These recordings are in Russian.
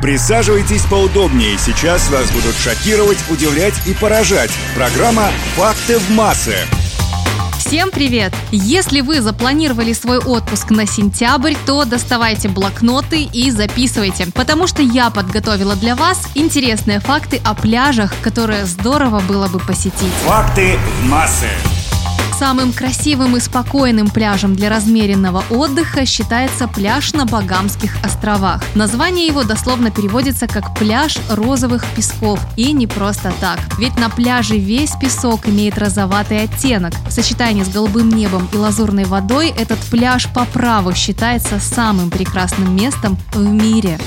Присаживайтесь поудобнее. Сейчас вас будут шокировать, удивлять и поражать. Программа «Факты в массы». Всем привет! Если вы запланировали свой отпуск на сентябрь, то доставайте блокноты и записывайте, потому что я подготовила для вас интересные факты о пляжах, которые здорово было бы посетить. Факты в массы. Самым красивым и спокойным пляжем для размеренного отдыха считается пляж на Багамских островах. Название его дословно переводится как «пляж розовых песков». И не просто так. Ведь на пляже весь песок имеет розоватый оттенок. В сочетании с голубым небом и лазурной водой этот пляж по праву считается самым прекрасным местом в мире.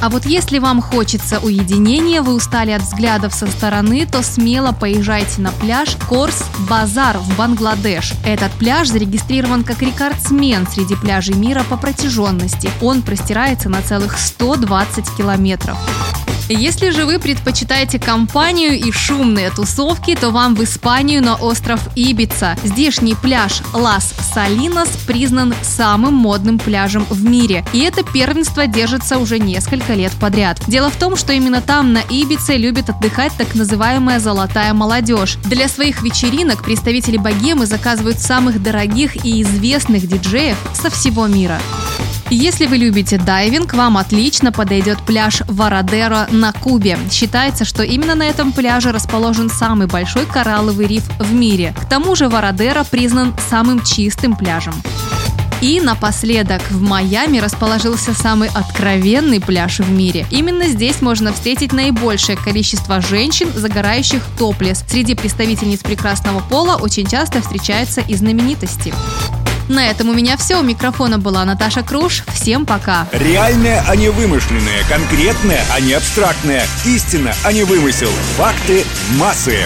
А вот если вам хочется уединения, вы устали от взглядов со стороны, то смело поезжайте на пляж Корс Базар в Бангладеш. Этот пляж зарегистрирован как рекордсмен среди пляжей мира по протяженности. Он простирается на целых 120 километров. Если же вы предпочитаете компанию и шумные тусовки, то вам в Испанию на остров Ибица. Здешний пляж Лас Салинас признан самым модным пляжем в мире. И это первенство держится уже несколько лет подряд. Дело в том, что именно там, на Ибице, любит отдыхать так называемая «золотая молодежь». Для своих вечеринок представители богемы заказывают самых дорогих и известных диджеев со всего мира. Если вы любите дайвинг, вам отлично подойдет пляж Варадеро на Кубе. Считается, что именно на этом пляже расположен самый большой коралловый риф в мире. К тому же Варадеро признан самым чистым пляжем. И напоследок, в Майами расположился самый откровенный пляж в мире. Именно здесь можно встретить наибольшее количество женщин, загорающих топлес. Среди представительниц прекрасного пола очень часто встречаются и знаменитости. На этом у меня все. У микрофона была Наташа Круш. Всем пока. Реальное, а не вымышленное. Конкретное, а не абстрактное. Истина, а не вымысел. Факты массы.